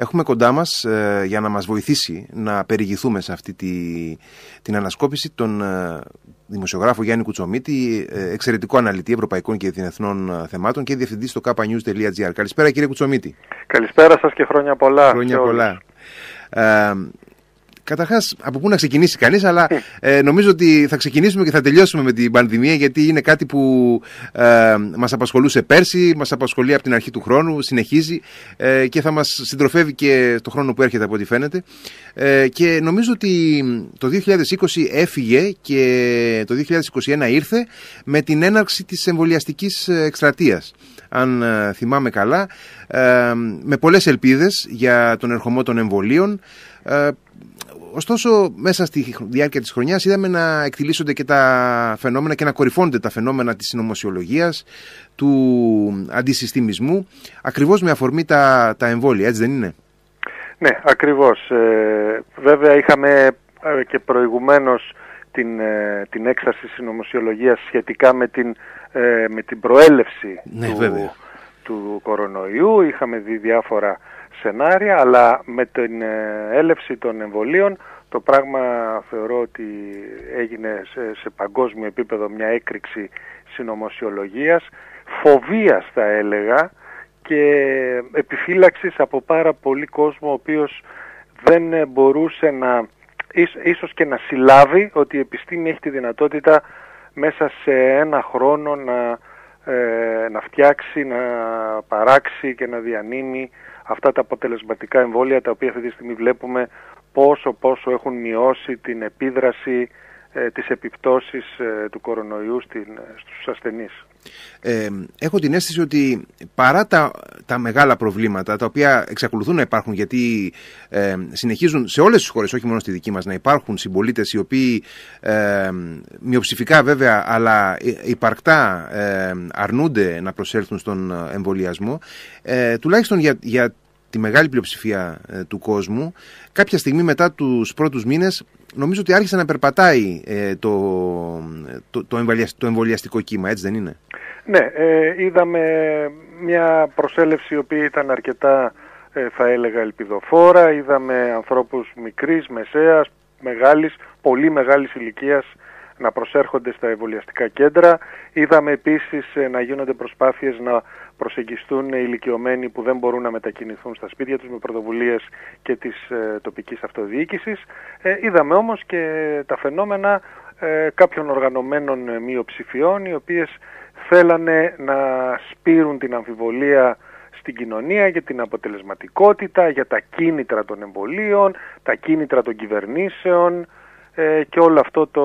έχουμε κοντά μας ε, για να μας βοηθήσει να περιηγηθούμε σε αυτή τη, την ανασκόπηση τον ε, δημοσιογράφο Γιάννη Κουτσομίτη, ε, εξαιρετικό αναλυτή ευρωπαϊκών και διεθνών θεμάτων και διευθυντή στο kpanews.gr. Καλησπέρα κύριε Κουτσομίτη. Καλησπέρα σας και χρόνια πολλά. Χρόνια πολλά. Καταρχάς, από πού να ξεκινήσει κανείς, αλλά ε, νομίζω ότι θα ξεκινήσουμε και θα τελειώσουμε με την πανδημία, γιατί είναι κάτι που ε, μας απασχολούσε πέρσι, μας απασχολεί από την αρχή του χρόνου, συνεχίζει ε, και θα μας συντροφεύει και το χρόνο που έρχεται, από ό,τι φαίνεται. Ε, και νομίζω ότι το 2020 έφυγε και το 2021 ήρθε με την έναρξη της εμβολιαστικής εκστρατείας. Αν ε, θυμάμαι καλά, ε, με πολλές ελπίδες για τον ερχομό των εμβολίων Ωστόσο, μέσα στη διάρκεια της χρονιάς είδαμε να εκτιλήσονται και τα φαινόμενα και να κορυφώνονται τα φαινόμενα της συνωμοσιολογίας, του αντισυστημισμού, ακριβώς με αφορμή τα, τα εμβόλια, έτσι δεν είναι; Ναι, ακριβώς. Ε, βέβαια είχαμε ε, και προηγουμένως την, ε, την έξαρση συνωμοσιολογίας σχετικά με την, με την προέλευση ναι, του, του κορονοϊού. Είχαμε δει διάφορα σενάρια, αλλά με την ε, έλευση των εμβολίων το πράγμα θεωρώ ότι έγινε σε, παγκόσμιο επίπεδο μια έκρηξη συνωμοσιολογίας, φοβίας θα έλεγα και επιφύλαξης από πάρα πολύ κόσμο ο οποίος δεν μπορούσε να, ίσως και να συλλάβει ότι η επιστήμη έχει τη δυνατότητα μέσα σε ένα χρόνο να, ε, να φτιάξει, να παράξει και να διανύμει αυτά τα αποτελεσματικά εμβόλια τα οποία αυτή τη στιγμή βλέπουμε πόσο πόσο έχουν μειώσει την επίδραση ε, τις επιπτώσεις ε, του κορονοϊού στην, ε, στους ασθενείς. Ε, έχω την αίσθηση ότι παρά τα, τα μεγάλα προβλήματα τα οποία εξακολουθούν να υπάρχουν γιατί ε, συνεχίζουν σε όλες τις χώρες, όχι μόνο στη δική μας, να υπάρχουν συμπολίτες οι οποίοι ε, μειοψηφικά βέβαια αλλά υπαρκτά ε, αρνούνται να προσέλθουν στον εμβολιασμό ε, τουλάχιστον για, για τη μεγάλη πλειοψηφία ε, του κόσμου, κάποια στιγμή μετά τους πρώτους μήνες νομίζω ότι άρχισε να περπατάει ε, το, το, το, εμβολιαστικό κύμα, έτσι δεν είναι; Ναι, ε, είδαμε μια προσέλευση η οποία ήταν αρκετά θα έλεγα ελπιδοφόρα, είδαμε ανθρώπους μικρής, μεσαίας, μεγάλης, πολύ μεγάλης ηλικίας να προσέρχονται στα εμβολιαστικά κέντρα. Είδαμε επίσης να γίνονται προσπάθειες να προσεγγιστούν ηλικιωμένοι που δεν μπορούν να μετακινηθούν στα σπίτια τους με πρωτοβουλίες και της ε, τοπικής αυτοδιοίκησης. Ε, είδαμε όμως και τα φαινόμενα ε, κάποιων οργανωμένων μειοψηφιών οι οποίες θέλανε να σπείρουν την αμφιβολία στην κοινωνία για την αποτελεσματικότητα, για τα κίνητρα των εμβολίων, τα κίνητρα των κυβερνήσεων ε, και όλο αυτό το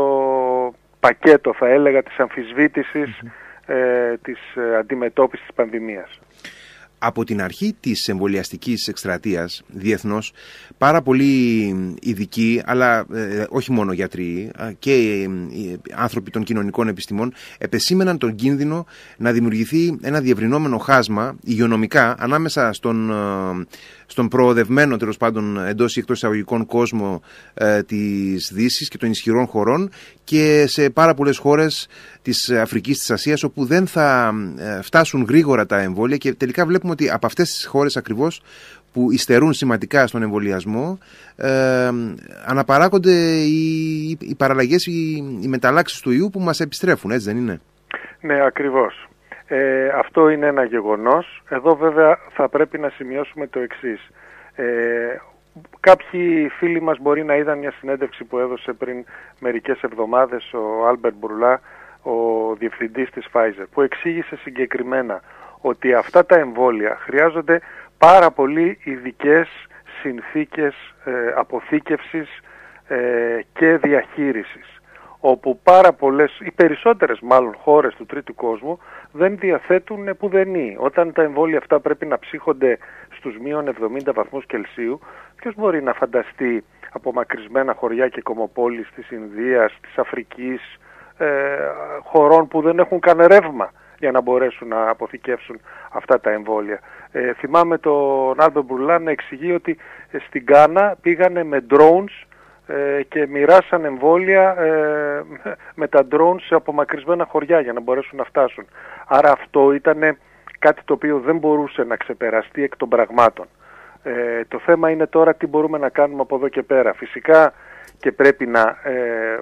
πακέτο θα έλεγα της αμφισβήτησης ε, της ε, αντιμετώπισης της πανδημίας. Από την αρχή της εμβολιαστικής εκστρατείας διεθνώς πάρα πολλοί ειδικοί αλλά ε, όχι μόνο γιατροί και άνθρωποι των κοινωνικών επιστημών επεσήμεναν τον κίνδυνο να δημιουργηθεί ένα διευρυνόμενο χάσμα υγειονομικά ανάμεσα στον στον προοδευμένο τέλος πάντων εντός ή εκτός εισαγωγικών κόσμο ε, της Δύσης και των ισχυρών χωρών και σε πάρα πολλές χώρες της Αφρικής, της Ασίας, όπου δεν θα ε, φτάσουν γρήγορα τα εμβόλια και τελικά βλέπουμε ότι από αυτές τις χώρες ακριβώς που υστερούν σημαντικά στον εμβολιασμό ε, αναπαράγονται οι, οι παραλλαγές, οι, οι μεταλλάξεις του ιού που μας επιστρέφουν, έτσι δεν είναι; Ναι, ακριβώς. Ε, αυτό είναι ένα γεγονός. Εδώ βέβαια θα πρέπει να σημειώσουμε το εξής. Ε, κάποιοι φίλοι μας μπορεί να είδαν μια συνέντευξη που έδωσε πριν μερικές εβδομάδες ο Άλμπερ Μπουρλά, ο διευθυντής της Pfizer, που εξήγησε συγκεκριμένα ότι αυτά τα εμβόλια χρειάζονται πάρα πολύ ειδικές συνθήκες ε, αποθήκευσης ε, και διαχείρισης όπου πάρα πολλές, οι περισσότερες μάλλον χώρες του τρίτου κόσμου δεν διαθέτουν πουδενή. Όταν τα εμβόλια αυτά πρέπει να ψύχονται στους μείον 70 βαθμούς Κελσίου, ποιος μπορεί να φανταστεί απομακρυσμένα χωριά και κομοπόλεις της Ινδίας, της Αφρικής, ε, χωρών που δεν έχουν καν ρεύμα για να μπορέσουν να αποθηκεύσουν αυτά τα εμβόλια. Ε, θυμάμαι τον Άλμπε Μπουρλά να εξηγεί ότι στην Κάνα πήγανε με drones ε, και μοιράσαν εμβόλια ε, με τα drones σε απομακρυσμένα χωριά για να μπορέσουν να φτάσουν. Άρα αυτό ήταν κάτι το οποίο δεν μπορούσε να ξεπεραστεί εκ των πραγμάτων. Ε, το θέμα είναι τώρα τι μπορούμε να κάνουμε από εδώ και πέρα. Φυσικά και πρέπει να ε,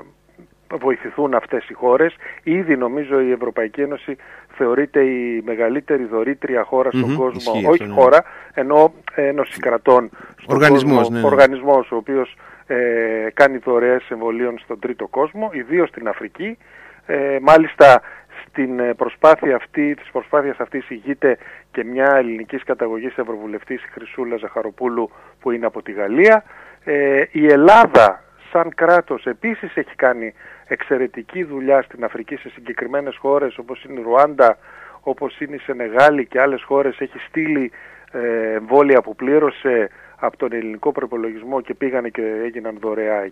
βοηθηθούν αυτές οι χώρες. Ήδη νομίζω η Ευρωπαϊκή Ένωση θεωρείται η μεγαλύτερη δωρήτρια χώρα στον κόσμο, όχι ναι. χώρα, ενώ ένωση κρατών στον οργανισμός, κόσμο, ναι. οργανισμός ο οποίος ε, κάνει δωρεές εμβολίων στον τρίτο κόσμο, ιδίως στην Αφρική. Ε, μάλιστα στην ε, προσπάθεια αυτή, της προσπάθειας αυτής ηγείται και μια ελληνικής καταγωγής ευρωβουλευτής η Χρυσούλα Ζαχαροπούλου που είναι από τη Γαλλία. Ε, η Ελλάδα σαν κράτος επίσης έχει κάνει εξαιρετική δουλειά στην Αφρική σε συγκεκριμένες χώρες όπως είναι η Ρουάντα, όπως είναι η Σενεγάλη και άλλες χώρες έχει στείλει ε, εμβόλια που πλήρωσε από τον ελληνικό προπολογισμό και πήγανε και έγιναν δωρεά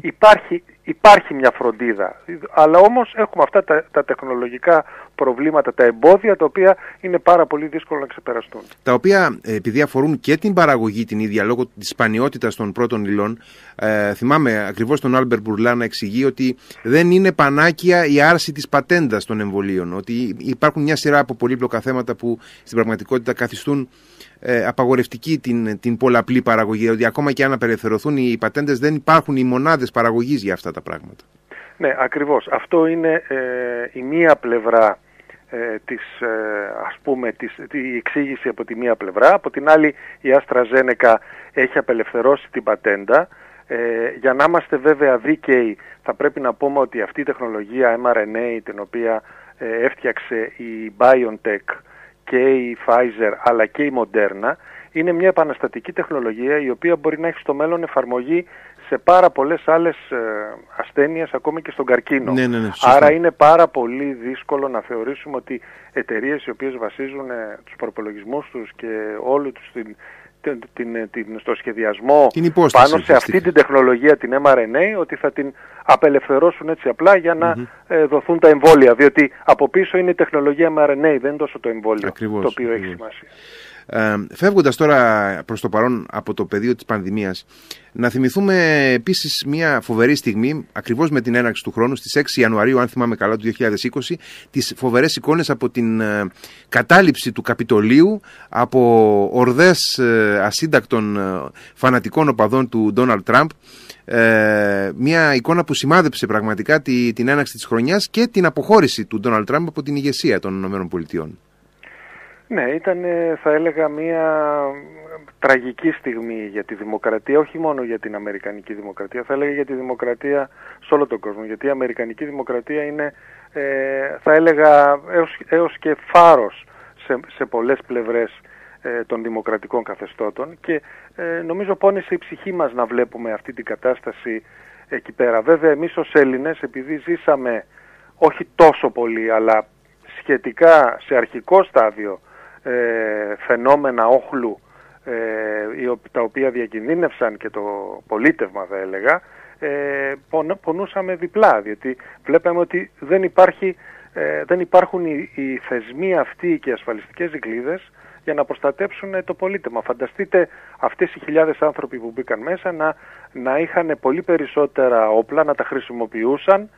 υπάρχει, υπάρχει μια φροντίδα. Αλλά όμως έχουμε αυτά τα, τα τεχνολογικά προβλήματα, τα εμπόδια τα οποία είναι πάρα πολύ δύσκολο να ξεπεραστούν. Τα οποία επειδή αφορούν και την παραγωγή την ίδια λόγω της σπανιότητας των πρώτων υλών ε, θυμάμαι ακριβώς τον Άλμπερ Μπουρλά να εξηγεί ότι δεν είναι πανάκια η άρση της πατέντας των εμβολίων ότι υπάρχουν μια σειρά από πολύπλοκα θέματα που στην πραγματικότητα καθιστούν ε, απαγορευτική την, την πολλαπλή παραγωγή, ότι ακόμα και αν απελευθερωθούν οι πατέντες δεν υπάρχουν οι μονάδες παραγωγής για αυτά τα πράγματα. Ναι, ακριβώς. Αυτό είναι ε, η μία πλευρά ε, της, ε, ας πούμε, της, η εξήγηση από τη μία πλευρά. Από την άλλη η AstraZeneca έχει απελευθερώσει την πατέντα. Ε, για να είμαστε βέβαια δίκαιοι θα πρέπει να πούμε ότι αυτή η τεχνολογία mRNA την οποία ε, έφτιαξε η BioNTech και η Pfizer αλλά και η Moderna είναι μια επαναστατική τεχνολογία η οποία μπορεί να έχει στο μέλλον εφαρμογή σε πάρα πολλές άλλες ε, ασθένειες ακόμη και στον καρκίνο. Ναι, ναι, ναι, Άρα είναι πάρα πολύ δύσκολο να θεωρήσουμε ότι εταιρείες οι οποίες βασίζουν ε, τους προπολογισμούς τους και όλου τους την, την, την, στο σχεδιασμό πάνω σε αυτή την τεχνολογία, την mRNA, ότι θα την απελευθερώσουν έτσι απλά για να ε, δοθούν τα εμβόλια. Διότι από πίσω είναι η τεχνολογία mRNA, δεν είναι τόσο το εμβόλιο το οποίο έχει σημασία. Ε, φεύγοντας τώρα προς το παρόν από το πεδίο της πανδημίας, να θυμηθούμε επίσης μια φοβερή στιγμή, ακριβώς με την έναρξη του χρόνου, στις 6 Ιανουαρίου, αν θυμάμαι καλά, του 2020, τις φοβερές εικόνες από την ε, κατάληψη του Καπιτολίου από ορδές ε, ασύντακτων ε, φανατικών οπαδών του Ντόναλτ Τραμπ, μια εικόνα που σημάδεψε πραγματικά τη, την έναρξη της χρονιάς και την αποχώρηση του Ντόναλτ Τραμπ από την ηγεσία των ΗΠΑ. Ναι, ήταν θα έλεγα μια τραγική στιγμή για τη δημοκρατία, όχι μόνο για την Αμερικανική δημοκρατία, θα έλεγα για τη δημοκρατία σε όλο τον κόσμο. Γιατί η Αμερικανική δημοκρατία είναι, ε, θα έλεγα, έως, έως και φάρος σε, σε πολλές πλευρές ε, των δημοκρατικών καθεστώτων και ε, νομίζω πόνεσε η ψυχή μας να βλέπουμε αυτή την κατάσταση εκεί πέρα. Βέβαια εμείς ως Έλληνες επειδή ζήσαμε όχι τόσο πολύ αλλά σχετικά σε αρχικό στάδιο ε, φαινόμενα όχλου ε, τα οποία διακινδύνευσαν και το πολίτευμα θα έλεγα ε, πονούσαμε διπλά διότι βλέπαμε ότι δεν, υπάρχει, ε, δεν υπάρχουν οι, οι θεσμοί αυτοί και οι ασφαλιστικές δικλείδες για να προστατέψουν το πολίτευμα. Φανταστείτε αυτές οι χιλιάδες άνθρωποι που μπήκαν μέσα να, να είχαν πολύ περισσότερα όπλα, να τα χρησιμοποιούσαν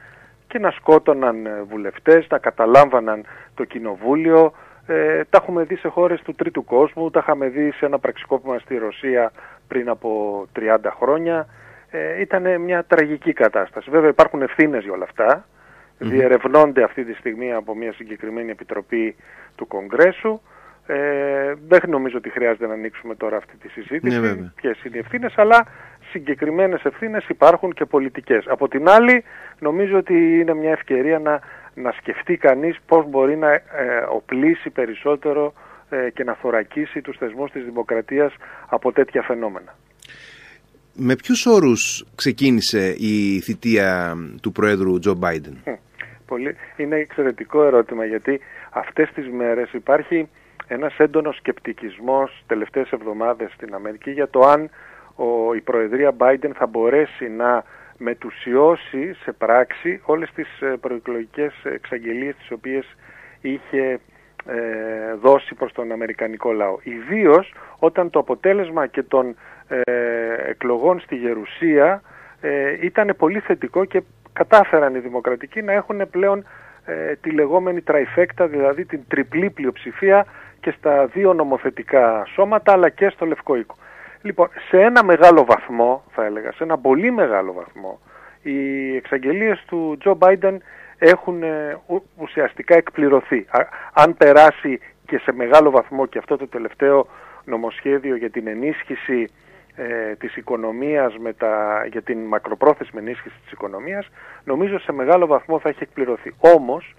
και να σκότωναν βουλευτές, να καταλάμβαναν το κοινοβούλιο, ε, τα έχουμε δει σε χώρες του τρίτου κόσμου, τα είχαμε δει σε ένα πραξικόπημα στη Ρωσία πριν από 30 χρόνια. Ε, ήταν μια τραγική κατάσταση. Βέβαια υπάρχουν ευθύνες για όλα αυτά. Διερευνώνται αυτή τη στιγμή από μια συγκεκριμένη επιτροπή του Κογκρέσου. Ε, δεν νομίζω ότι χρειάζεται να ανοίξουμε τώρα αυτή τη συζήτηση, ναι, ποιες είναι οι ευθύνες, αλλά συγκεκριμένες ευθύνες υπάρχουν και πολιτικές. Από την άλλη, νομίζω ότι είναι μια ευκαιρία να να σκεφτεί κανείς πώς μπορεί να ε, οπλίσει περισσότερο ε, και να θωρακίσει τους θεσμούς της δημοκρατίας από τέτοια φαινόμενα. Με ποιους όρους ξεκίνησε η θητεία του Προέδρου Τζο Μπάιντεν; Πολύ, είναι εξαιρετικό ερώτημα γιατί αυτές τις μέρες υπάρχει ένας έντονος σκεπτικισμός τελευταίες εβδομάδες στην Αμερική για το αν ο, η Προεδρία Biden θα μπορέσει να μετουσιώσει σε πράξη όλες τις ε, προεκλογικές εξαγγελίες τις οποίες είχε ε, δώσει προς τον Αμερικανικό λαό. Ιδίως όταν το αποτέλεσμα και των ε, εκλογών στη Γερουσία ήταν πολύ θετικό και κατάφεραν οι δημοκρατικοί να έχουν πλέον ε, τη λεγόμενη trifecta, δηλαδή την τριπλή πλειοψηφία και στα δύο νομοθετικά σώματα αλλά και στο Λευκό Οίκο. Λοιπόν, σε ένα μεγάλο βαθμό, θα έλεγα, σε ένα πολύ μεγάλο βαθμό, οι εξαγγελίες του Τζο Μπάιντεν έχουν ε, ουσιαστικά εκπληρωθεί. Αν περάσει και σε μεγάλο βαθμό και αυτό το τελευταίο νομοσχέδιο για την ενίσχυση ε, της οικονομίας με τα, για την μακροπρόθεσμη ενίσχυση της οικονομίας νομίζω σε μεγάλο βαθμό θα έχει εκπληρωθεί. Όμως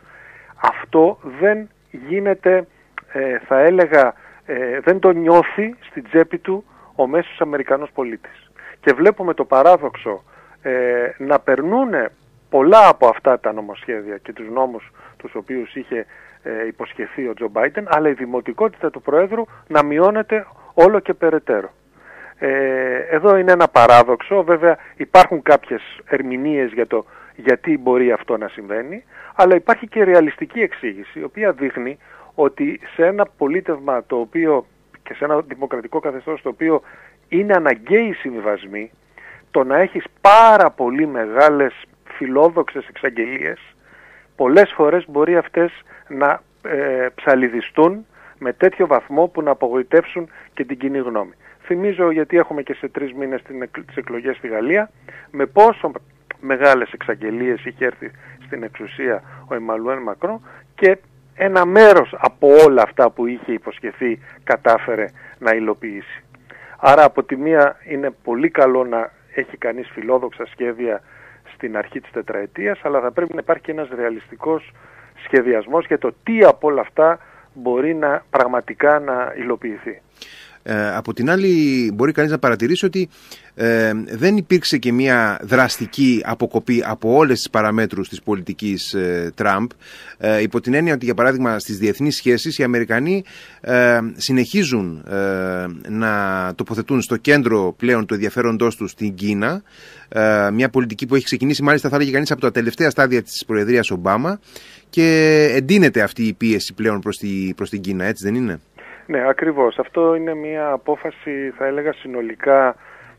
αυτό δεν γίνεται ε, θα έλεγα ε, δεν το νιώθει στην τσέπη του ο μέσος Αμερικανός πολίτης. Και βλέπουμε το παράδοξο ε, να περνούν πολλά από αυτά τα νομοσχέδια και τους νόμους τους οποίους είχε ε, υποσχεθεί ο Τζο Μπάιντεν, αλλά η δημοτικότητα του Προέδρου να μειώνεται όλο και περαιτέρω. Ε, εδώ είναι ένα παράδοξο, βέβαια υπάρχουν κάποιες ερμηνείες για το γιατί μπορεί αυτό να συμβαίνει, αλλά υπάρχει και ρεαλιστική εξήγηση, η οποία δείχνει ότι σε ένα πολίτευμα το οποίο και σε ένα δημοκρατικό καθεστώς το οποίο είναι αναγκαίοι συμβιβασμοί, το να έχεις πάρα πολύ μεγάλες φιλόδοξες εξαγγελίες, πολλές φορές μπορεί αυτές να ε, ψαλιδιστούν με τέτοιο βαθμό που να απογοητεύσουν και την κοινή γνώμη. Θυμίζω γιατί έχουμε και σε τρεις μήνες τις εκλογές στη Γαλλία, με πόσο μεγάλες εξαγγελίες είχε έρθει στην εξουσία ο Εμμαλουέν Μακρό και ένα μέρος από όλα αυτά που είχε υποσχεθεί κατάφερε να υλοποιήσει. Άρα από τη μία είναι πολύ καλό να έχει κανείς φιλόδοξα σχέδια στην αρχή της τετραετίας, αλλά θα πρέπει να υπάρχει και ένας ρεαλιστικός σχεδιασμός για το τι από όλα αυτά μπορεί να πραγματικά να υλοποιηθεί. Ε, από την άλλη μπορεί κανείς να παρατηρήσει ότι ε, δεν υπήρξε και μια δραστική αποκοπή από όλες τις παραμέτρους της πολιτικής ε, Τραμπ ε, υπό την έννοια ότι για παράδειγμα στις διεθνείς σχέσεις οι Αμερικανοί ε, συνεχίζουν να τοποθετούν στο κέντρο πλέον του ενδιαφέροντός τους την Κίνα μια πολιτική που έχει ξεκινήσει μάλιστα θα έλεγε κανείς από τα τελευταία στάδια της Προεδρίας Ομπάμα και εντείνεται αυτή η πίεση πλέον προς, τη, προς την Κίνα έτσι δεν είναι; Ναι, ακριβώς. Αυτό είναι μια απόφαση, θα έλεγα, συνολικά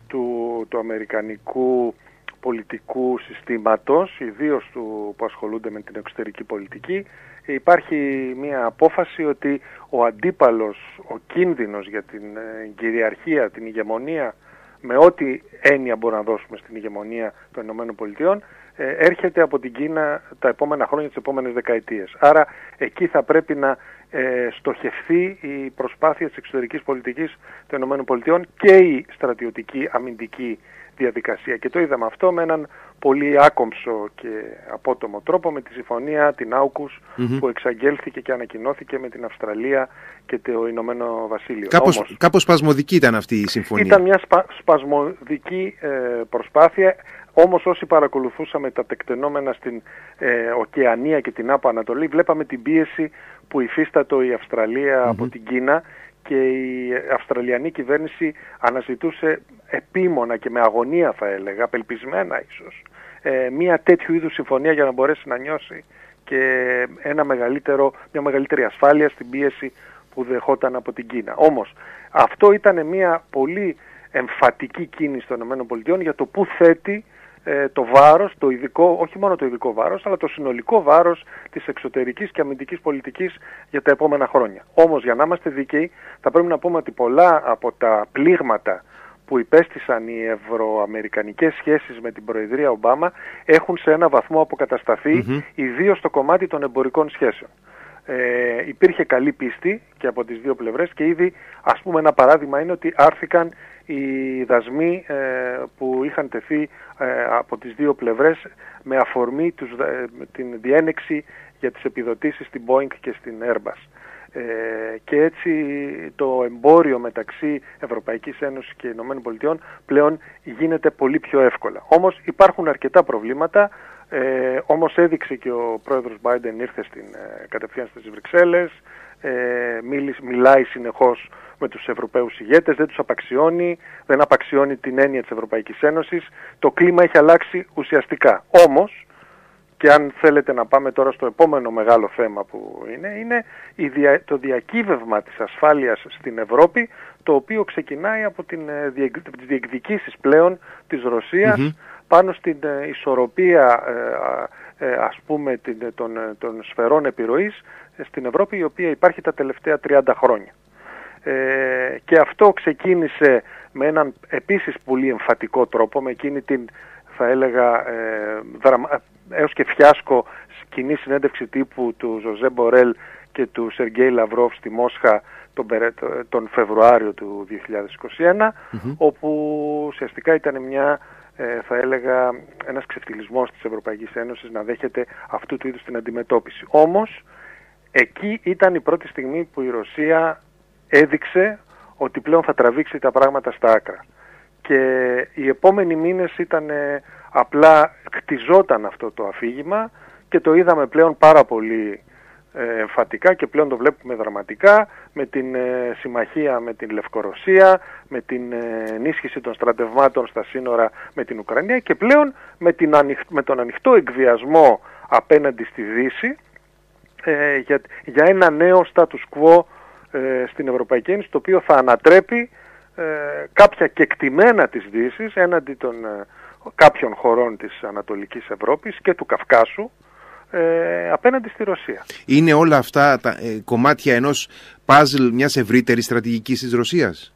του, του αμερικανικού πολιτικού συστήματος, ιδίως του που ασχολούνται με την εξωτερική πολιτική. Υπάρχει μια απόφαση ότι ο αντίπαλος, ο κίνδυνος για την ε, κυριαρχία, την ηγεμονία, με ό,τι έννοια μπορούμε να δώσουμε στην ηγεμονία των ΗΠΑ, ε, έρχεται από την Κίνα τα επόμενα χρόνια, τις επόμενες δεκαετίες. Άρα εκεί θα πρέπει να ε, στοχευθεί η προσπάθεια της εξωτερικής πολιτικής των ΗΠΑ και η στρατιωτική αμυντική διαδικασία. Και το είδαμε αυτό με έναν πολύ άκομψο και απότομο τρόπο με τη συμφωνία την αουκους που εξαγγέλθηκε και ανακοινώθηκε με την Αυστραλία και το Ηνωμένο Βασίλειο. Κάπως, Όμως, κάπως σπασμωδική ήταν αυτή η συμφωνία. Ήταν μια σπασμωδική ε, προσπάθεια όμως όσοι παρακολουθούσαμε τα τεκτενόμενα στην ε, Οκεανία και την Άπο Ανατολή βλέπαμε την πίεση που υφίστατο η αυστραλια από την Κίνα και η Αυστραλιανή κυβέρνηση αναζητούσε επίμονα και με αγωνία θα έλεγα, απελπισμένα ίσως, ε, μια τέτοιου είδους συμφωνία για να μπορέσει να νιώσει και ένα μεγαλύτερο, μια μεγαλύτερη ασφάλεια στην πίεση που δεχόταν από την Κίνα. Όμως αυτό ήταν μια πολύ εμφατική κίνηση των ΗΠΑ για το που θέτει ε, το βάρος, το ειδικό, όχι μόνο το ειδικό βάρος, αλλά το συνολικό βάρος της εξωτερικής και αμυντικής πολιτικής για τα επόμενα χρόνια. Όμως για να είμαστε δίκαιοι θα πρέπει να πούμε ότι πολλά από τα πλήγματα που υπέστησαν οι ευρωαμερικανικές σχέσεις με την Προεδρία Ομπάμα έχουν σε ένα βαθμό αποκατασταθεί, mm-hmm. ιδίως στο κομμάτι των εμπορικών σχέσεων. Ε, υπήρχε καλή πίστη και από τις δύο πλευρές και ήδη ας πούμε ένα παράδειγμα είναι ότι άρθηκαν οι δασμοί ε, που είχαν τεθεί ε, από τις δύο πλευρές με αφορμή τους, ε, την διένεξη για τις επιδοτήσεις στην Boeing και στην Airbus. και έτσι το εμπόριο μεταξύ Ευρωπαϊκής Ένωσης και Ηνωμένων Πολιτειών πλέον γίνεται πολύ πιο εύκολα. Όμως υπάρχουν αρκετά προβλήματα, ε, όμως έδειξε και ο πρόεδρος Biden ήρθε στην, κατευθείαν στις Βρυξέλλες, ε, μιλάει συνεχώς με τους Ευρωπαίους ηγέτες, δεν τους απαξιώνει, δεν απαξιώνει την έννοια της Ευρωπαϊκής Ένωσης. Το κλίμα έχει αλλάξει ουσιαστικά. Όμως, και αν θέλετε να πάμε τώρα στο επόμενο μεγάλο θέμα που είναι, είναι το διακύβευμα της ασφάλειας στην Ευρώπη, το οποίο ξεκινάει από την, ε, τις διεκδικήσεις πλέον της ρωσιας πάνω στην ε, ισορροπία ε, ας πούμε των, των σφαιρών επιρροής στην Ευρώπη η οποία υπάρχει τα τελευταία 30 χρόνια. Ε, και αυτό ξεκίνησε με έναν επίσης πολύ εμφατικό τρόπο, με εκείνη την θα έλεγα ε, δραμα, έως και φιάσκο κοινή συνέντευξη τύπου του Ζωζέ Μπορέλ και του Σεργέη Λαυρόφ στη Μόσχα τον, τον Φεβρουάριο του 2021, όπου ουσιαστικά ήταν μια, ε, θα έλεγα, ένας ξεφτυλισμός της Ευρωπαϊκής Ένωσης να δέχεται αυτού του είδους την αντιμετώπιση. Όμως, εκεί ήταν η πρώτη στιγμή που η Ρωσία έδειξε ότι πλέον θα τραβήξει τα πράγματα στα άκρα. Και οι επόμενοι μήνες ήταν ε, απλά κτιζόταν αυτό το αφήγημα και το είδαμε πλέον πάρα πολύ ε, εμφατικά και πλέον το βλέπουμε δραματικά με την ε, συμμαχία με την Λευκορωσία, με την ενίσχυση των στρατευμάτων στα σύνορα με την Ουκρανία και πλέον με, την με τον ανοιχτό εκβιασμό απέναντι στη Δύση για, για ένα νέο status quo ε, στην Ευρωπαϊκή Ένωση το οποίο θα ανατρέπει ε, κάποια κεκτημένα της Δύσης έναντι των ε, κάποιων χωρών της Ανατολικής Ευρώπης και του Καυκάσου ε, απέναντι στη Ρωσία. Είναι όλα αυτά τα κομμάτια ενός παζλ μιας ευρύτερης στρατηγικής της Ρωσίας;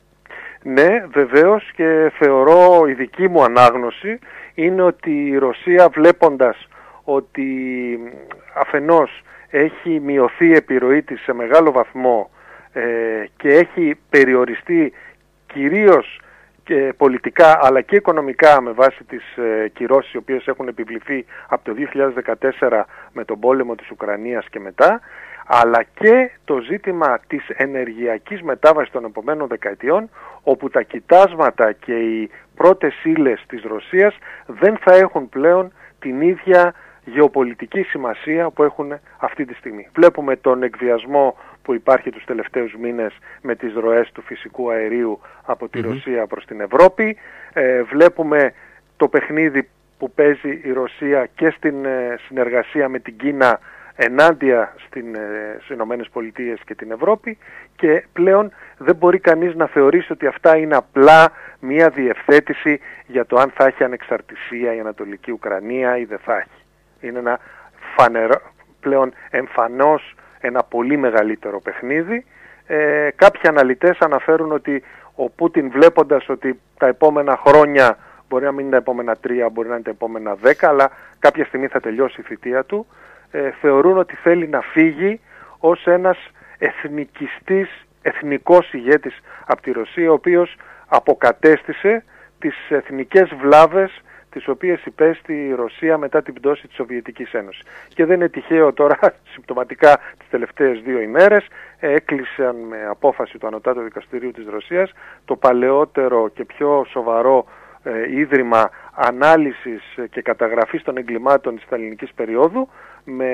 Ναι, βεβαίως και θεωρώ η δική μου ανάγνωση είναι ότι η Ρωσία βλέποντας ότι αφενός έχει μειωθεί η επιρροή της σε μεγάλο βαθμό ε, και έχει περιοριστεί κυρίως και πολιτικά αλλά και οικονομικά με βάση τις ε, κυρώσεις οι οποίες έχουν επιβληθεί από το 2014 με τον πόλεμο της Ουκρανίας και μετά αλλά και το ζήτημα της ενεργειακής μετάβασης των επομένων δεκαετιών όπου τα κοιτάσματα και οι πρώτες ύλες της Ρωσίας δεν θα έχουν πλέον την ίδια γεωπολιτική σημασία που έχουν αυτή τη στιγμή. Βλέπουμε τον εκβιασμό που υπάρχει τους τελευταίους μήνες με τις ροές του φυσικού αερίου από τη Ρωσία προς την Ευρώπη. Ε, βλέπουμε το παιχνίδι που παίζει η Ρωσία και στην ε, συνεργασία με την Κίνα ενάντια στην, ε, στις Ηνωμένες Πολιτείες και την Ευρώπη και πλέον δεν μπορεί κανείς να θεωρήσει ότι αυτά είναι απλά μία διευθέτηση για το αν θα έχει ανεξαρτησία η Ανατολική Ουκρανία ή δεν θα έχει. Είναι ένα φανερό, πλέον εμφανώς ένα πολύ μεγαλύτερο παιχνίδι. Ε, κάποιοι αναλυτές αναφέρουν ότι ο Πούτιν βλέποντας ότι τα επόμενα χρόνια μπορεί να μην είναι τα επόμενα τρία, μπορεί να είναι τα επόμενα δέκα, αλλά κάποια στιγμή θα τελειώσει η θητεία του, ε, θεωρούν ότι θέλει να φύγει ως ένας εθνικιστής, εθνικός ηγέτης από τη Ρωσία, ο οποίος αποκατέστησε τις εθνικές βλάβες τις οποίες υπέστη η Ρωσία μετά την πτώση της Σοβιετικής Ένωσης. Και δεν είναι τυχαίο τώρα, συμπτωματικά τις τελευταίες δύο ημέρες, έκλεισαν με απόφαση του Ανωτάτου Δικαστηρίου της Ρωσίας το παλαιότερο και πιο σοβαρό ε, ίδρυμα ανάλυσης και καταγραφής των εγκλημάτων της Σταλινικής περίοδου με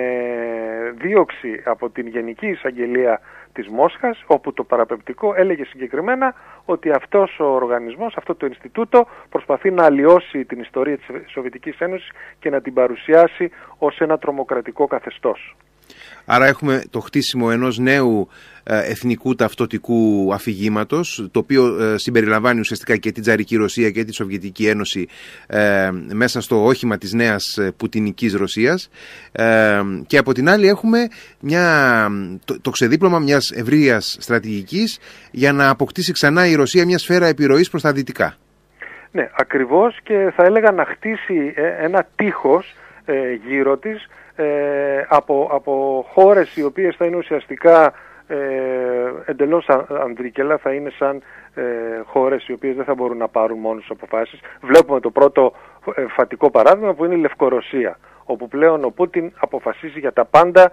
δίωξη από την Γενική Εισαγγελία της Μόσχας όπου το παραπεπτικό έλεγε συγκεκριμένα ότι αυτός ο οργανισμός, αυτό το Ινστιτούτο προσπαθεί να αλλοιώσει την ιστορία της Σοβιετικής Ένωσης και να την παρουσιάσει ως ένα τρομοκρατικό καθεστώς. Άρα έχουμε το χτίσιμο ενός νέου ε, εθνικού ταυτοτικού αφηγήματος, το οποίο ε, συμπεριλαμβάνει ουσιαστικά και την Τζαρική Ρωσία και τη Σοβιετική Ένωση ε, μέσα στο όχημα της νέας πουτινικής Ρωσίας και από την άλλη έχουμε μια, το, το ξεδίπλωμα μιας ευρείας στρατηγικής για να αποκτήσει ξανά η Ρωσία μια σφαίρα επιρροής προς τα δυτικά. Ναι, ακριβώς και θα έλεγα να χτίσει ένα τείχος γύρω της ε, από, από χώρες οι οποίες θα είναι ουσιαστικά ε, εντελώς ανδρικέλα, θα είναι σαν ε, χώρες οι οποίες δεν θα μπορούν να πάρουν μόνος αποφάσεις. Βλέπουμε το πρώτο ε, φατικό παράδειγμα που είναι η Λευκορωσία, όπου πλέον ο Πούτιν αποφασίζει για τα πάντα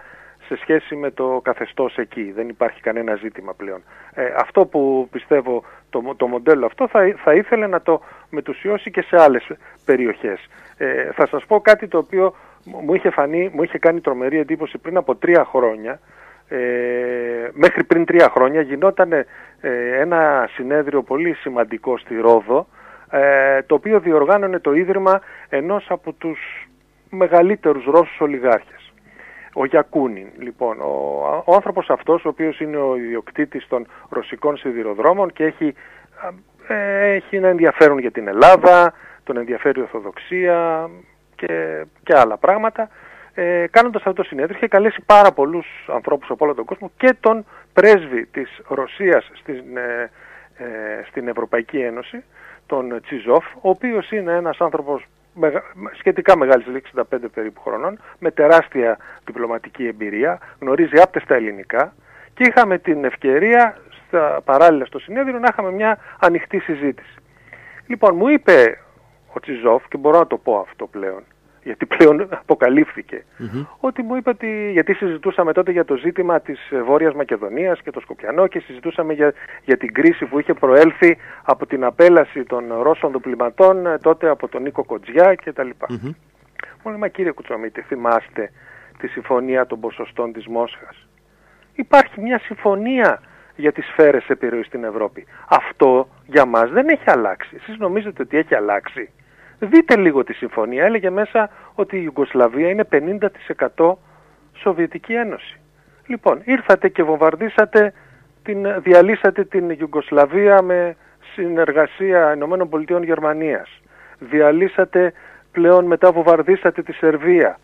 σε σχέση με το καθεστώς εκεί. Δεν υπάρχει κανένα ζήτημα πλέον. Ε, αυτό που πιστεύω το, το μοντέλο αυτό θα, θα ήθελε να το μετουσιώσει και σε άλλες περιοχές. Ε, θα σας πω κάτι το οποίο μου είχε, φανεί, μου είχε κάνει τρομερή εντύπωση πριν από τρία χρόνια. Ε, μέχρι πριν τρία χρόνια γινόταν ε, ένα συνέδριο πολύ σημαντικό στη Ρόδο ε, το οποίο διοργάνωνε το ίδρυμα ενός από τους μεγαλύτερους Ρώσους ολιγάρχες. Ο Γιακούνιν, λοιπόν, ο, ο άνθρωπος αυτός, ο οποίος είναι ο ιδιοκτήτης των ρωσικών σιδηροδρόμων και έχει, ε, έχει ένα ενδιαφέρον για την Ελλάδα, τον ενδιαφέρει η Ορθοδοξία, και, και άλλα πράγματα. ε, κάνοντας αυτό το συνέδριο είχε καλέσει πάρα πολλούς ανθρώπους από όλο τον κόσμο και τον πρέσβη της Ρωσίας στην, ε, ε, στην Ευρωπαϊκή Ένωση, τον Τσιζόφ, ο οποίος είναι ένας άνθρωπος σχετικά μεγάλης ηλικίας, 65 περίπου χρονών, με τεράστια διπλωματική εμπειρία, γνωρίζει άπτεστα τα ελληνικά και είχαμε την ευκαιρία στα, παράλληλα στο συνέδριο να είχαμε μια ανοιχτή συζήτηση. Λοιπόν, μου είπε ο Τσιζόφ, και μπορώ να το πω αυτό πλέον, γιατί πλέον ότι μου είπε ότι, γιατί συζητούσαμε τότε για το ζήτημα της Βόρειας Μακεδονίας και το Σκοπιανό και συζητούσαμε για, για την κρίση που είχε προέλθει από την απέλαση των Ρώσων δοπληματών ε, τότε από τον Νίκο Κοτζιά κτλ. Mm-hmm. Μου λέει, μα κύριε Κουτσομίτη, θυμάστε τη συμφωνία των ποσοστών της Μόσχας. Υπάρχει μια συμφωνία για τις σφαίρες επιρροής στην Ευρώπη. Αυτό για μας δεν έχει αλλάξει. Εσείς νομίζετε ότι έχει αλλάξει; Δείτε λίγο τη συμφωνία. Έλεγε μέσα ότι η Ιουγκοσλαβία είναι 50% Σοβιετική Ένωση. Λοιπόν, ήρθατε και βομβαρδίσατε, την, διαλύσατε την Ιουγκοσλαβία με συνεργασία Ηνωμένων Πολιτειών Γερμανίας. Διαλύσατε πλέον μετά βομβαρδίσατε τη Σερβία.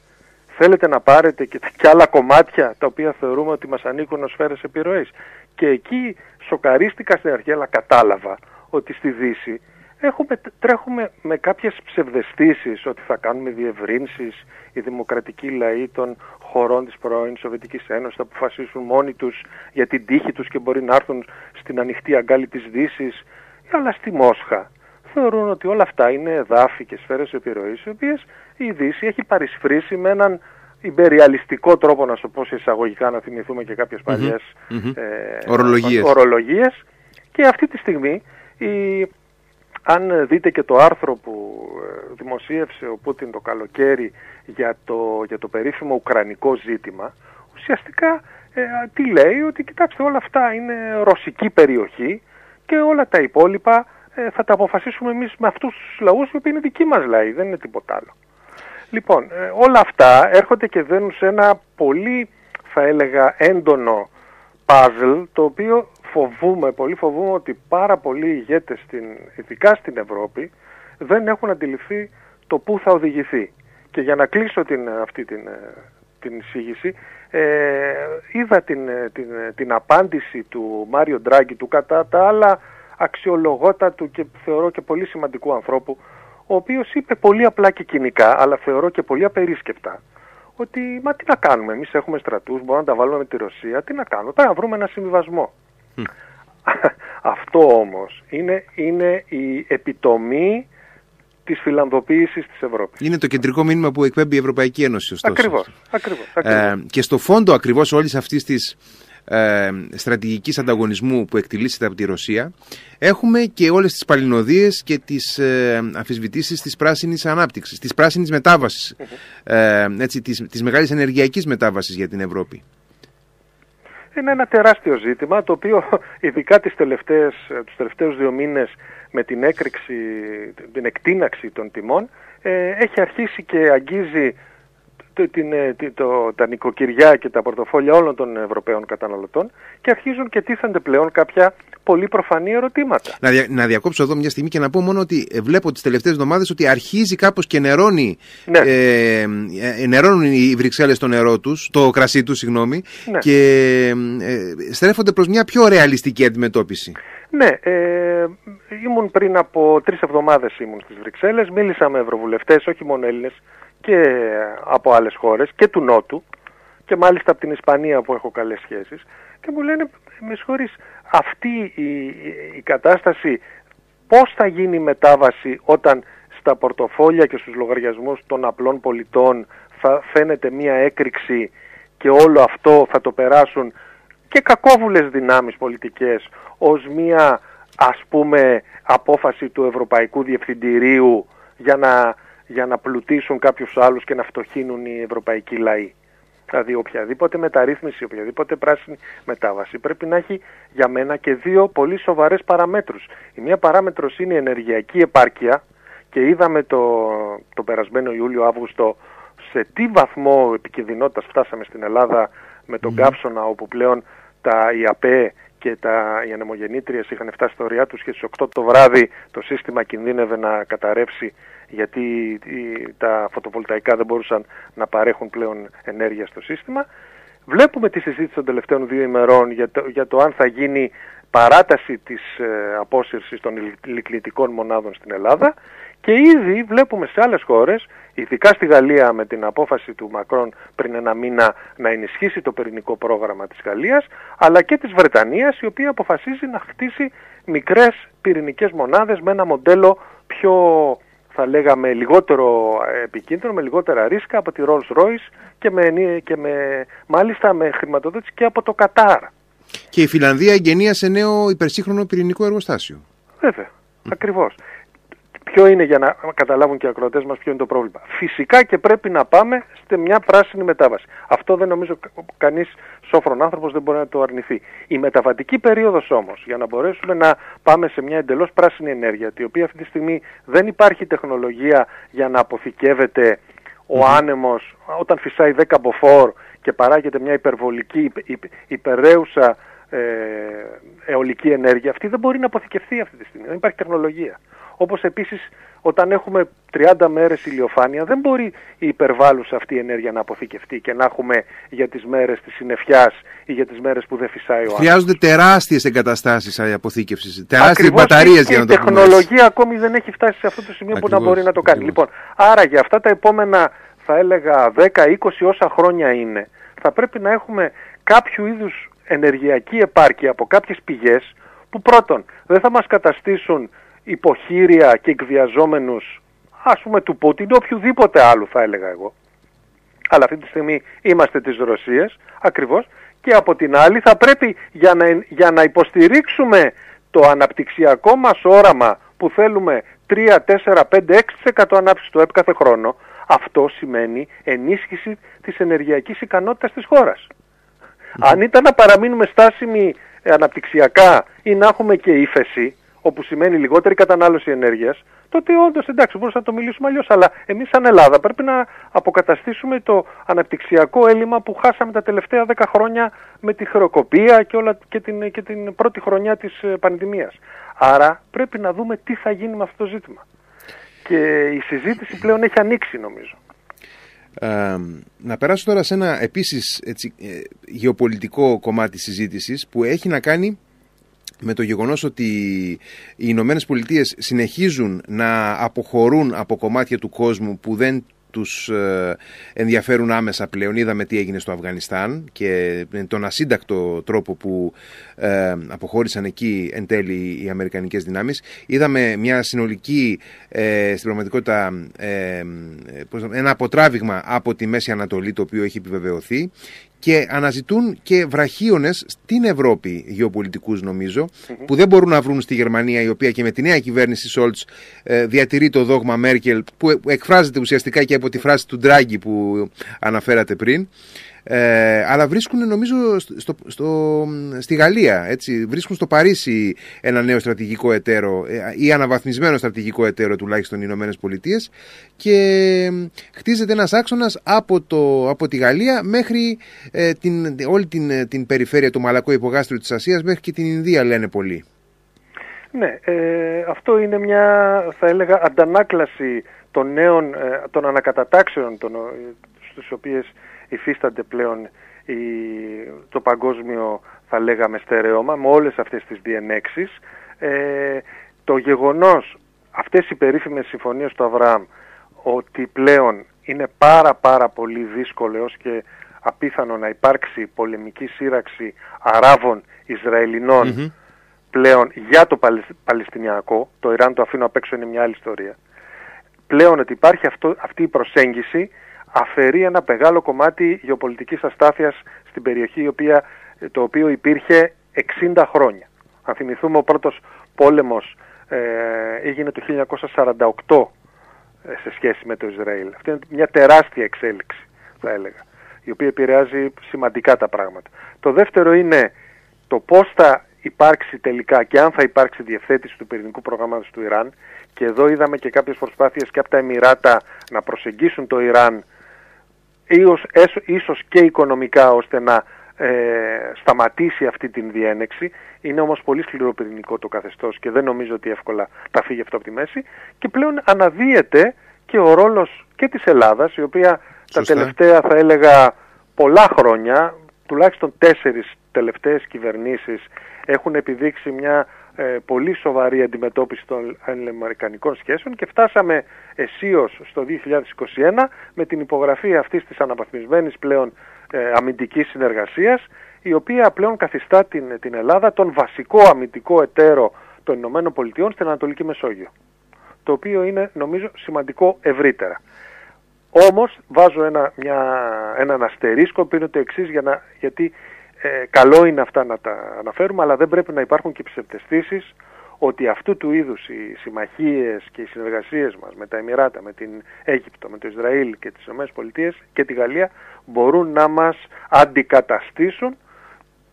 Θέλετε να πάρετε και, και άλλα κομμάτια τα οποία θεωρούμε ότι μας ανήκουν ως σφαίρες επιρροής. Και εκεί σοκαρίστηκα στην αρχή αλλά κατάλαβα ότι στη Δύση έχουμε, τρέχουμε με κάποιες ψευδεστήσεις ότι θα κάνουμε διευρύνσεις, οι δημοκρατικοί λαοί των χωρών της πρώην Σοβιετικής Ένωσης θα αποφασίσουν μόνοι τους για την τύχη τους και μπορεί να έρθουν στην ανοιχτή αγκάλη της Δύσης, αλλά στη Μόσχα θεωρούν ότι όλα αυτά είναι εδάφη και σφαίρες επιρροής, οι οποίες η Δύση έχει παρισφρήσει με έναν υπεριαλιστικό τρόπο, να σου πω σε εισαγωγικά, να θυμηθούμε και κάποιες Ε, ορολογίες. Και αυτή τη στιγμή η αν δείτε και το άρθρο που ε, δημοσίευσε ο Πούτιν το καλοκαίρι για το, για το περίφημο ουκρανικό ζήτημα, ουσιαστικά ε, τι λέει, ότι κοιτάξτε όλα αυτά είναι ρωσική περιοχή και όλα τα υπόλοιπα ε, θα τα αποφασίσουμε εμείς με αυτούς τους λαούς οι οποίοι είναι δικοί μας λαοί, δεν είναι τίποτα άλλο. Λοιπόν, όλα αυτά έρχονται και δένουν σε ένα πολύ θα έλεγα έντονο puzzle το οποίο φοβούμε, πολύ φοβούμε ότι πάρα πολλοί ηγέτες, στην, ειδικά στην Ευρώπη, δεν έχουν αντιληφθεί το πού θα οδηγηθεί. Και για να κλείσω την, αυτή την, την εισήγηση, ε, είδα την, την, την απάντηση του Μάριο Ντράγκη του κατά τα άλλα αξιολογότατου και θεωρώ και πολύ σημαντικού ανθρώπου, ο οποίος είπε πολύ απλά και κοινικά, αλλά θεωρώ και πολύ απερίσκεπτα, ότι μα τι να κάνουμε, εμείς έχουμε στρατούς, μπορούμε να τα βάλουμε με τη Ρωσία, τι να κάνουμε, πρέπει να βρούμε ένα συμβιβασμό. Αυτό όμως είναι, είναι η επιτομή της φιλανδοποίησης της Ευρώπης. Είναι το κεντρικό μήνυμα που εκπέμπει η Ευρωπαϊκή Ένωση. Ωστόσο. Ακριβώς. ακριβώς, ακριβώς. Ε, και στο φόντο ακριβώς όλης αυτής της ε, στρατηγικής ανταγωνισμού που εκτελήσεται από τη Ρωσία έχουμε και όλες τις παλινοδίες και τις ε, αφισβητήσεις της πράσινης ανάπτυξης, της πράσινης ε, έτσι, της, της μεγάλης ενεργειακής μετάβασης για την Ευρώπη είναι ένα τεράστιο ζήτημα το οποίο ειδικά τις τελευταίες, τους τελευταίους δύο μήνες με την έκρηξη, την εκτείναξη των τιμών ε, έχει αρχίσει και αγγίζει το, την, ε, το, τα νοικοκυριά και τα πορτοφόλια όλων των Ευρωπαίων καταναλωτών και αρχίζουν και τίθενται πλέον κάποια πολύ προφανή ερωτήματα. Να, δια, να διακόψω εδώ μια στιγμή και να πω μόνο ότι ε, βλέπω τις τελευταίες εβδομάδες ότι αρχίζει κάπως και νερώνει, ναι. ε, ε, νερώνουν οι Βρυξέλλες το νερό τους, το κρασί τους, συγγνώμη, ναι. και ε, στρέφονται προς μια πιο ρεαλιστική αντιμετώπιση. Ναι, ε, ήμουν πριν από τρεις εβδομάδες ήμουν στις Βρυξέλλες, μίλησα με ευρωβουλευτές, όχι μόνο Έλληνες, και από άλλες χώρες και του Νότου και μάλιστα από την Ισπανία που έχω καλές σχέσεις και μου λένε με συγχωρείς αυτή η, η κατάσταση πώς θα γίνει η μετάβαση όταν στα πορτοφόλια και στους λογαριασμούς των απλών πολιτών θα φαίνεται μία έκρηξη και όλο αυτό θα το περάσουν και κακόβουλες δυνάμεις πολιτικές ως μία ας πούμε απόφαση του Ευρωπαϊκού Διευθυντηρίου για να, για να πλουτίσουν κάποιους άλλους και να φτωχύνουν οι ευρωπαϊκοί λαοί. Δηλαδή οποιαδήποτε μεταρρύθμιση, οποιαδήποτε πράσινη μετάβαση πρέπει να έχει για μένα και δύο πολύ σοβαρές παραμέτρους. Η μία παράμετρος είναι η ενεργειακή επάρκεια και είδαμε το, το περασμένο Ιούλιο-Αύγουστο σε τι βαθμό επικινδυνότητας φτάσαμε στην Ελλάδα με τον mm. Κάψονα όπου πλέον τα ΙΑΠΕ και τα, οι ανεμογεννήτριες είχαν φτάσει στο ωριά τους και στις 8 το βράδυ το σύστημα κινδύνευε να καταρρεύσει γιατί τα φωτοβολταϊκά δεν μπορούσαν να παρέχουν πλέον ενέργεια στο σύστημα. Βλέπουμε τη συζήτηση των τελευταίων δύο ημερών για το, για το αν θα γίνει παράταση της ε, απόσυρσης των λικλητικών μονάδων στην Ελλάδα και ήδη βλέπουμε σε άλλες χώρες, ειδικά στη Γαλλία με την απόφαση του Μακρόν πριν ένα μήνα να ενισχύσει το πυρηνικό πρόγραμμα της Γαλλίας, αλλά και της Βρετανίας η οποία αποφασίζει να χτίσει μικρές πυρηνικές μονάδες με ένα μοντέλο πιο θα λέγαμε λιγότερο επικίνδυνο, με λιγότερα ρίσκα από τη Rolls Royce και, με, και με, μάλιστα με χρηματοδότηση και από το Κατάρ. Και η Φιλανδία εγγενίασε νέο υπερσύγχρονο πυρηνικό εργοστάσιο. Βέβαια, mm. ακριβώς. Ποιο είναι για να καταλάβουν και οι ακροατές μας ποιο είναι το πρόβλημα. Φυσικά και πρέπει να πάμε σε μια πράσινη μετάβαση. Αυτό δεν νομίζω κανείς σόφρον άνθρωπος δεν μπορεί να το αρνηθεί. Η μεταβατική περίοδος όμως, για να μπορέσουμε να πάμε σε μια εντελώς πράσινη ενέργεια, η οποία αυτή τη στιγμή δεν υπάρχει τεχνολογία για να αποθηκεύεται ο άνεμος όταν φυσάει 10 μποφόρ και παράγεται μια υπερβολική, υπεραίουσα ε, αιωλική ενέργεια, αυτή δεν μπορεί να αποθηκευτεί αυτή τη στιγμή. Δεν υπάρχει τεχνολογία. Όπως επίσης όταν έχουμε 30 μέρες ηλιοφάνεια δεν μπορεί η υπερβάλλουσα αυτή η ενέργεια να αποθηκευτεί και να έχουμε για τις μέρες της συννεφιάς ή για τις μέρες που δεν φυσάει ο άνθρωπος. Χρειάζονται τεράστιες εγκαταστάσεις αποθήκευσης, τεράστιες μπαταρίες για να το Η τεχνολογία ακόμη δεν έχει φτάσει σε αυτό το σημείο που να μπορεί να το κάνει. Λοιπόν, άρα για αυτά τα επόμενα θα έλεγα 10-20 όσα χρόνια είναι θα πρέπει να έχουμε κάποιο είδους ενεργειακή επάρκεια από κάποιες πηγές που πρώτον δεν θα μας καταστήσουν υποχείρια και εκβιαζόμενους ας πούμε του Πούτιν ή οποιοδήποτε άλλου θα έλεγα εγώ. Αλλά αυτή τη στιγμή είμαστε της Ρωσίας ακριβώς και από την άλλη θα πρέπει για να, για να υποστηρίξουμε το αναπτυξιακό μας όραμα που θέλουμε 3, 4, 5, 6% ανάπτυξης του ΕΠ κάθε χρόνο αυτό σημαίνει ενίσχυση της ενεργειακής ικανότητας της χώρας. Αν ήταν να παραμείνουμε στάσιμοι αναπτυξιακά ή να έχουμε και ύφεση, όπου σημαίνει λιγότερη κατανάλωση ενέργειας, τότε όντως εντάξει μπορούμε να το μιλήσουμε αλλιώς, αλλά εμείς σαν Ελλάδα πρέπει να αποκαταστήσουμε το αναπτυξιακό έλλειμμα που χάσαμε τα τελευταία 10 χρόνια με τη χρεοκοπία και, όλα, και, την, και την πρώτη χρονιά της ε, πανδημίας. Άρα πρέπει να δούμε τι θα γίνει με αυτό το ζήτημα. Και η συζήτηση πλέον έχει ανοίξει νομίζω. Ε, να περάσω τώρα σε ένα επίσης έτσι, ε, γεωπολιτικό κομμάτι συζήτησης που έχει να κάνει με το γεγονός ότι οι Ηνωμένες Πολιτείες συνεχίζουν να αποχωρούν από κομμάτια του κόσμου που δεν τους ε, ενδιαφέρουν άμεσα πλέον. Είδαμε τι έγινε στο Αφγανιστάν και τον ασύντακτο τρόπο που ε, αποχώρησαν εκεί εν τέλει οι Αμερικανικές δυνάμεις. Είδαμε μια συνολική, ε, στην πραγματικότητα, ένα αποτράβηγμα από τη Μέση Ανατολή το οποίο έχει επιβεβαιωθεί και αναζητούν και βραχίονες στην Ευρώπη γεωπολιτικούς που δεν μπορούν να βρουν στη Γερμανία η οποία και με τη νέα κυβέρνηση Σόλτς ε, διατηρεί το δόγμα Μέρκελ που εκφράζεται ουσιαστικά και από τη φράση του Ντράγκη που αναφέρατε πριν ε, αλλά βρίσκουν νομίζω στο, στο, στη Γαλλία, έτσι, βρίσκουν στο Παρίσι ένα νέο στρατηγικό εταίρο ε, ή αναβαθμισμένο στρατηγικό εταίρο τουλάχιστον οι Ηνωμένες Πολιτείες και χτίζεται ένας άξονας από, το, από τη Γαλλία μέχρι ε, την, όλη την, την περιφέρεια του Μαλακό υπογάστριου της Ασίας μέχρι και την Ινδία λένε πολλοί. Ναι, ε, αυτό είναι μια θα έλεγα αντανάκλαση των νέων, ε, των ανακατατάξεων των, στους οποίες υφίστανται πλέον η, το παγκόσμιο θα λέγαμε στερεώμα με όλες αυτές τις διενέξεις. Ε, το γεγονός αυτές οι περίφημες συμφωνίες του Αβραάμ ότι πλέον είναι πάρα πάρα πολύ δύσκολο έως και απίθανο να υπάρξει πολεμική σύραξη Αράβων πλέον για το Παλαιστινιακό, το Ιράν το αφήνω απ' έξω είναι μια άλλη ιστορία, πλέον ότι υπάρχει αυτό, αυτή η προσέγγιση αφαιρεί ένα μεγάλο κομμάτι γεωπολιτικής αστάθειας στην περιοχή η οποία, το οποίο υπήρχε 60 χρόνια. Αν θυμηθούμε ο πρώτος πόλεμος ε, έγινε το 1948 ε, σε σχέση με το Ισραήλ. Αυτή είναι μια τεράστια εξέλιξη θα έλεγα η οποία επηρεάζει σημαντικά τα πράγματα. Το δεύτερο είναι το πώς θα υπάρξει τελικά και αν θα υπάρξει διευθέτηση του πυρηνικού προγράμματος του Ιράν και εδώ είδαμε και κάποιες προσπάθειες και από τα Εμμυράτα να προσεγγίσουν το Ιράν ίσως, ίσως και οικονομικά ώστε να ε, σταματήσει αυτή την διένεξη. Είναι όμως πολύ σκληροπυρηνικό το καθεστώς και δεν νομίζω ότι εύκολα θα φύγει αυτό από τη μέση. Και πλέον αναδύεται και ο ρόλος και της Ελλάδας, η οποία τα τελευταία θα έλεγα πολλά χρόνια, τουλάχιστον τέσσερις τελευταίες κυβερνήσεις έχουν επιδείξει μια ε, πολύ σοβαρή αντιμετώπιση των ελληνοαμερικανικών σχέσεων και φτάσαμε αισίως στο 2021 με την υπογραφή αυτής της αναβαθμισμένης πλέον ε, αμυντικής συνεργασίας η οποία πλέον καθιστά την, την Ελλάδα τον βασικό αμυντικό εταίρο των Ηνωμένων Πολιτειών στην Ανατολική Μεσόγειο το οποίο είναι νομίζω σημαντικό ευρύτερα. Όμως βάζω ένα, μια, έναν αστερίσκο που είναι το εξής για να, γιατί ε, καλό είναι αυτά να τα αναφέρουμε αλλά δεν πρέπει να υπάρχουν και ψευτεστήσεις ότι αυτού του είδους οι συμμαχίες και οι συνεργασίες μας με τα Εμμυράτα, με την Αίγυπτο, με το Ισραήλ και τις ΗΠΑ και τη Γαλλία μπορούν να μας αντικαταστήσουν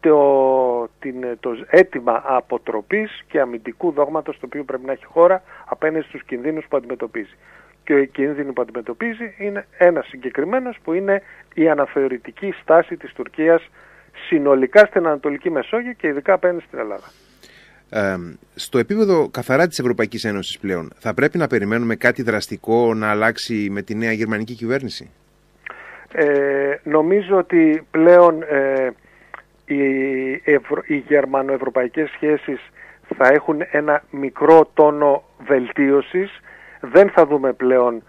το, την, το αίτημα αποτροπής και αμυντικού δόγματος το οποίο πρέπει να έχει χώρα απέναντι στους κινδύνους που αντιμετωπίζει. Και ο κίνδυνο που αντιμετωπίζει είναι ένας συγκεκριμένος που είναι η αναθεωρητική στάση της Τουρκίας συνολικά στην Ανατολική Μεσόγειο και ειδικά απέναντι στην Ελλάδα. Ε, στο επίπεδο καθαρά της Ευρωπαϊκής Ένωσης πλέον, θα πρέπει να περιμένουμε κάτι δραστικό να αλλάξει με τη νέα γερμανική κυβέρνηση; Ε, νομίζω ότι πλέον ε, οι, ευρω... οι γερμανοευρωπαϊκές σχέσεις θα έχουν ένα μικρό τόνο βελτίωσης. Δεν θα δούμε πλέον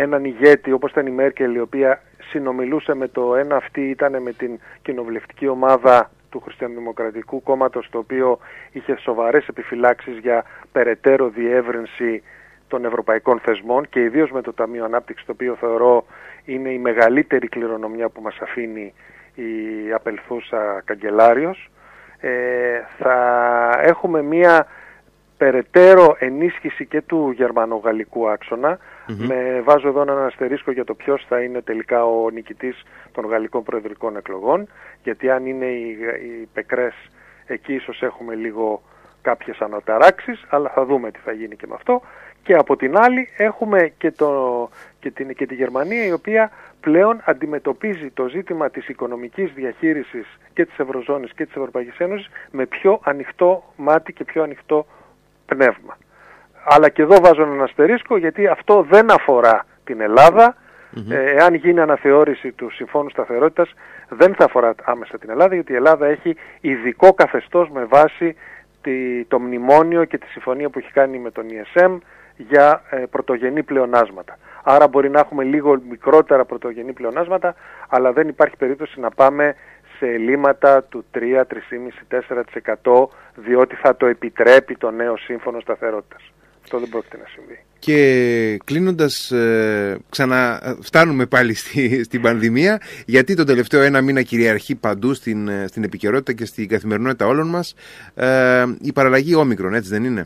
έναν ηγέτη όπως ήταν η Μέρκελ η οποία συνομιλούσε με το ένα αυτή ήταν με την κοινοβουλευτική ομάδα του Χριστιανοδημοκρατικού Κόμματος το οποίο είχε σοβαρές επιφυλάξεις για περαιτέρω διεύρυνση των ευρωπαϊκών θεσμών και ιδίως με το Ταμείο Ανάπτυξης το οποίο θεωρώ είναι η μεγαλύτερη κληρονομιά που μας αφήνει η απελθούσα καγκελάριος. Ε, θα έχουμε μία περαιτέρω ενίσχυση και του γερμανογαλλικού Με βάζω εδώ έναν αστερίσκο για το ποιος θα είναι τελικά ο νικητής των γαλλικών προεδρικών εκλογών. Γιατί αν είναι οι, οι πεκρές εκεί ίσως έχουμε λίγο κάποιες αναταράξεις, αλλά θα δούμε τι θα γίνει και με αυτό. Και από την άλλη έχουμε και, το, και, την, και τη Γερμανία η οποία πλέον αντιμετωπίζει το ζήτημα της οικονομικής διαχείρισης και της Ευρωζώνης και της Ευρωπαϊκής Ένωσης με πιο ανοιχτό μάτι και πιο ανοιχτό πνεύμα. Αλλά και εδώ βάζω έναν αστερίσκο γιατί αυτό δεν αφορά την Ελλάδα. Ε, εάν γίνει αναθεώρηση του Συμφώνου Σταθερότητας δεν θα αφορά άμεσα την Ελλάδα γιατί η Ελλάδα έχει ειδικό καθεστώς με βάση τη, το μνημόνιο και τη συμφωνία που έχει κάνει με τον ESM για ε, πρωτογενή πλεονάσματα. Άρα μπορεί να έχουμε λίγο μικρότερα πρωτογενή πλεονάσματα, αλλά δεν υπάρχει περίπτωση να πάμε σε ελλείμματα του 3, 3,5, 4% διότι θα το επιτρέπει το νέο σύμφωνο σταθερότητας. Αυτό δεν πρόκειται να συμβεί. Και κλείνοντας, ε, ξαναφτάνουμε πάλι στη, στην πανδημία, γιατί τον τελευταίο ένα μήνα κυριαρχεί παντού στην, ε, στην επικαιρότητα και στην καθημερινότητα όλων μας ε, η παραλλαγή όμικρον, έτσι δεν είναι;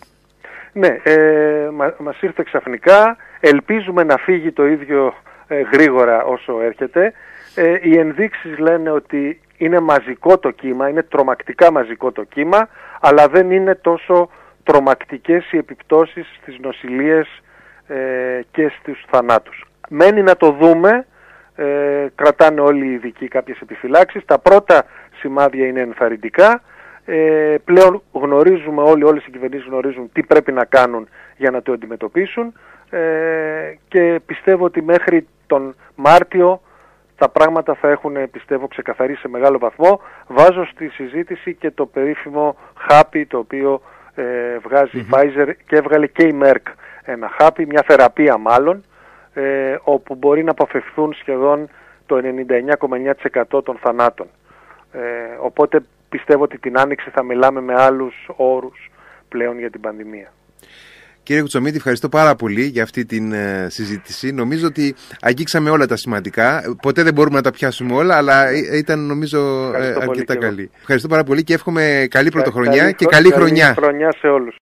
Ναι, ε, μα, μας ήρθε ξαφνικά, ελπίζουμε να φύγει το ίδιο ε, γρήγορα όσο έρχεται. Ε, οι ενδείξεις λένε ότι είναι μαζικό το κύμα, είναι τρομακτικά μαζικό το κύμα, αλλά δεν είναι τόσο τρομακτικές οι επιπτώσεις στις νοσηλίες ε, και στους θανάτους. Μένει να το δούμε, ε, κρατάνε όλοι οι ειδικοί κάποιες επιφυλάξεις. Τα πρώτα σημάδια είναι ενθαρρυντικά. Ε, πλέον γνωρίζουμε όλοι, όλες οι κυβερνήσεις γνωρίζουν τι πρέπει να κάνουν για να το αντιμετωπίσουν ε, και πιστεύω ότι μέχρι τον Μάρτιο τα πράγματα θα έχουν πιστεύω ξεκαθαρίσει σε μεγάλο βαθμό. Βάζω στη συζήτηση και το περίφημο χάπι το οποίο ε, βγάζει η Pfizer και έβγαλε και η Merck ένα χάπι, μια θεραπεία μάλλον, ε, όπου μπορεί να αποφευθούν σχεδόν το 99,9% των θανάτων. Ε, οπότε πιστεύω ότι την Άνοιξη θα μιλάμε με άλλους όρους πλέον για την πανδημία. Κύριε Κουτσομίτη, ευχαριστώ πάρα πολύ για αυτή την ε, συζήτηση. Νομίζω ότι αγγίξαμε όλα τα σημαντικά. Ποτέ δεν μπορούμε να τα πιάσουμε όλα, αλλά ε, ήταν νομίζω ε, αρκετά καλή. Ευχαριστώ πάρα πολύ και εύχομαι καλή πρωτοχρονιά και καλή, καλή χρονιά. χρονιά σε όλους.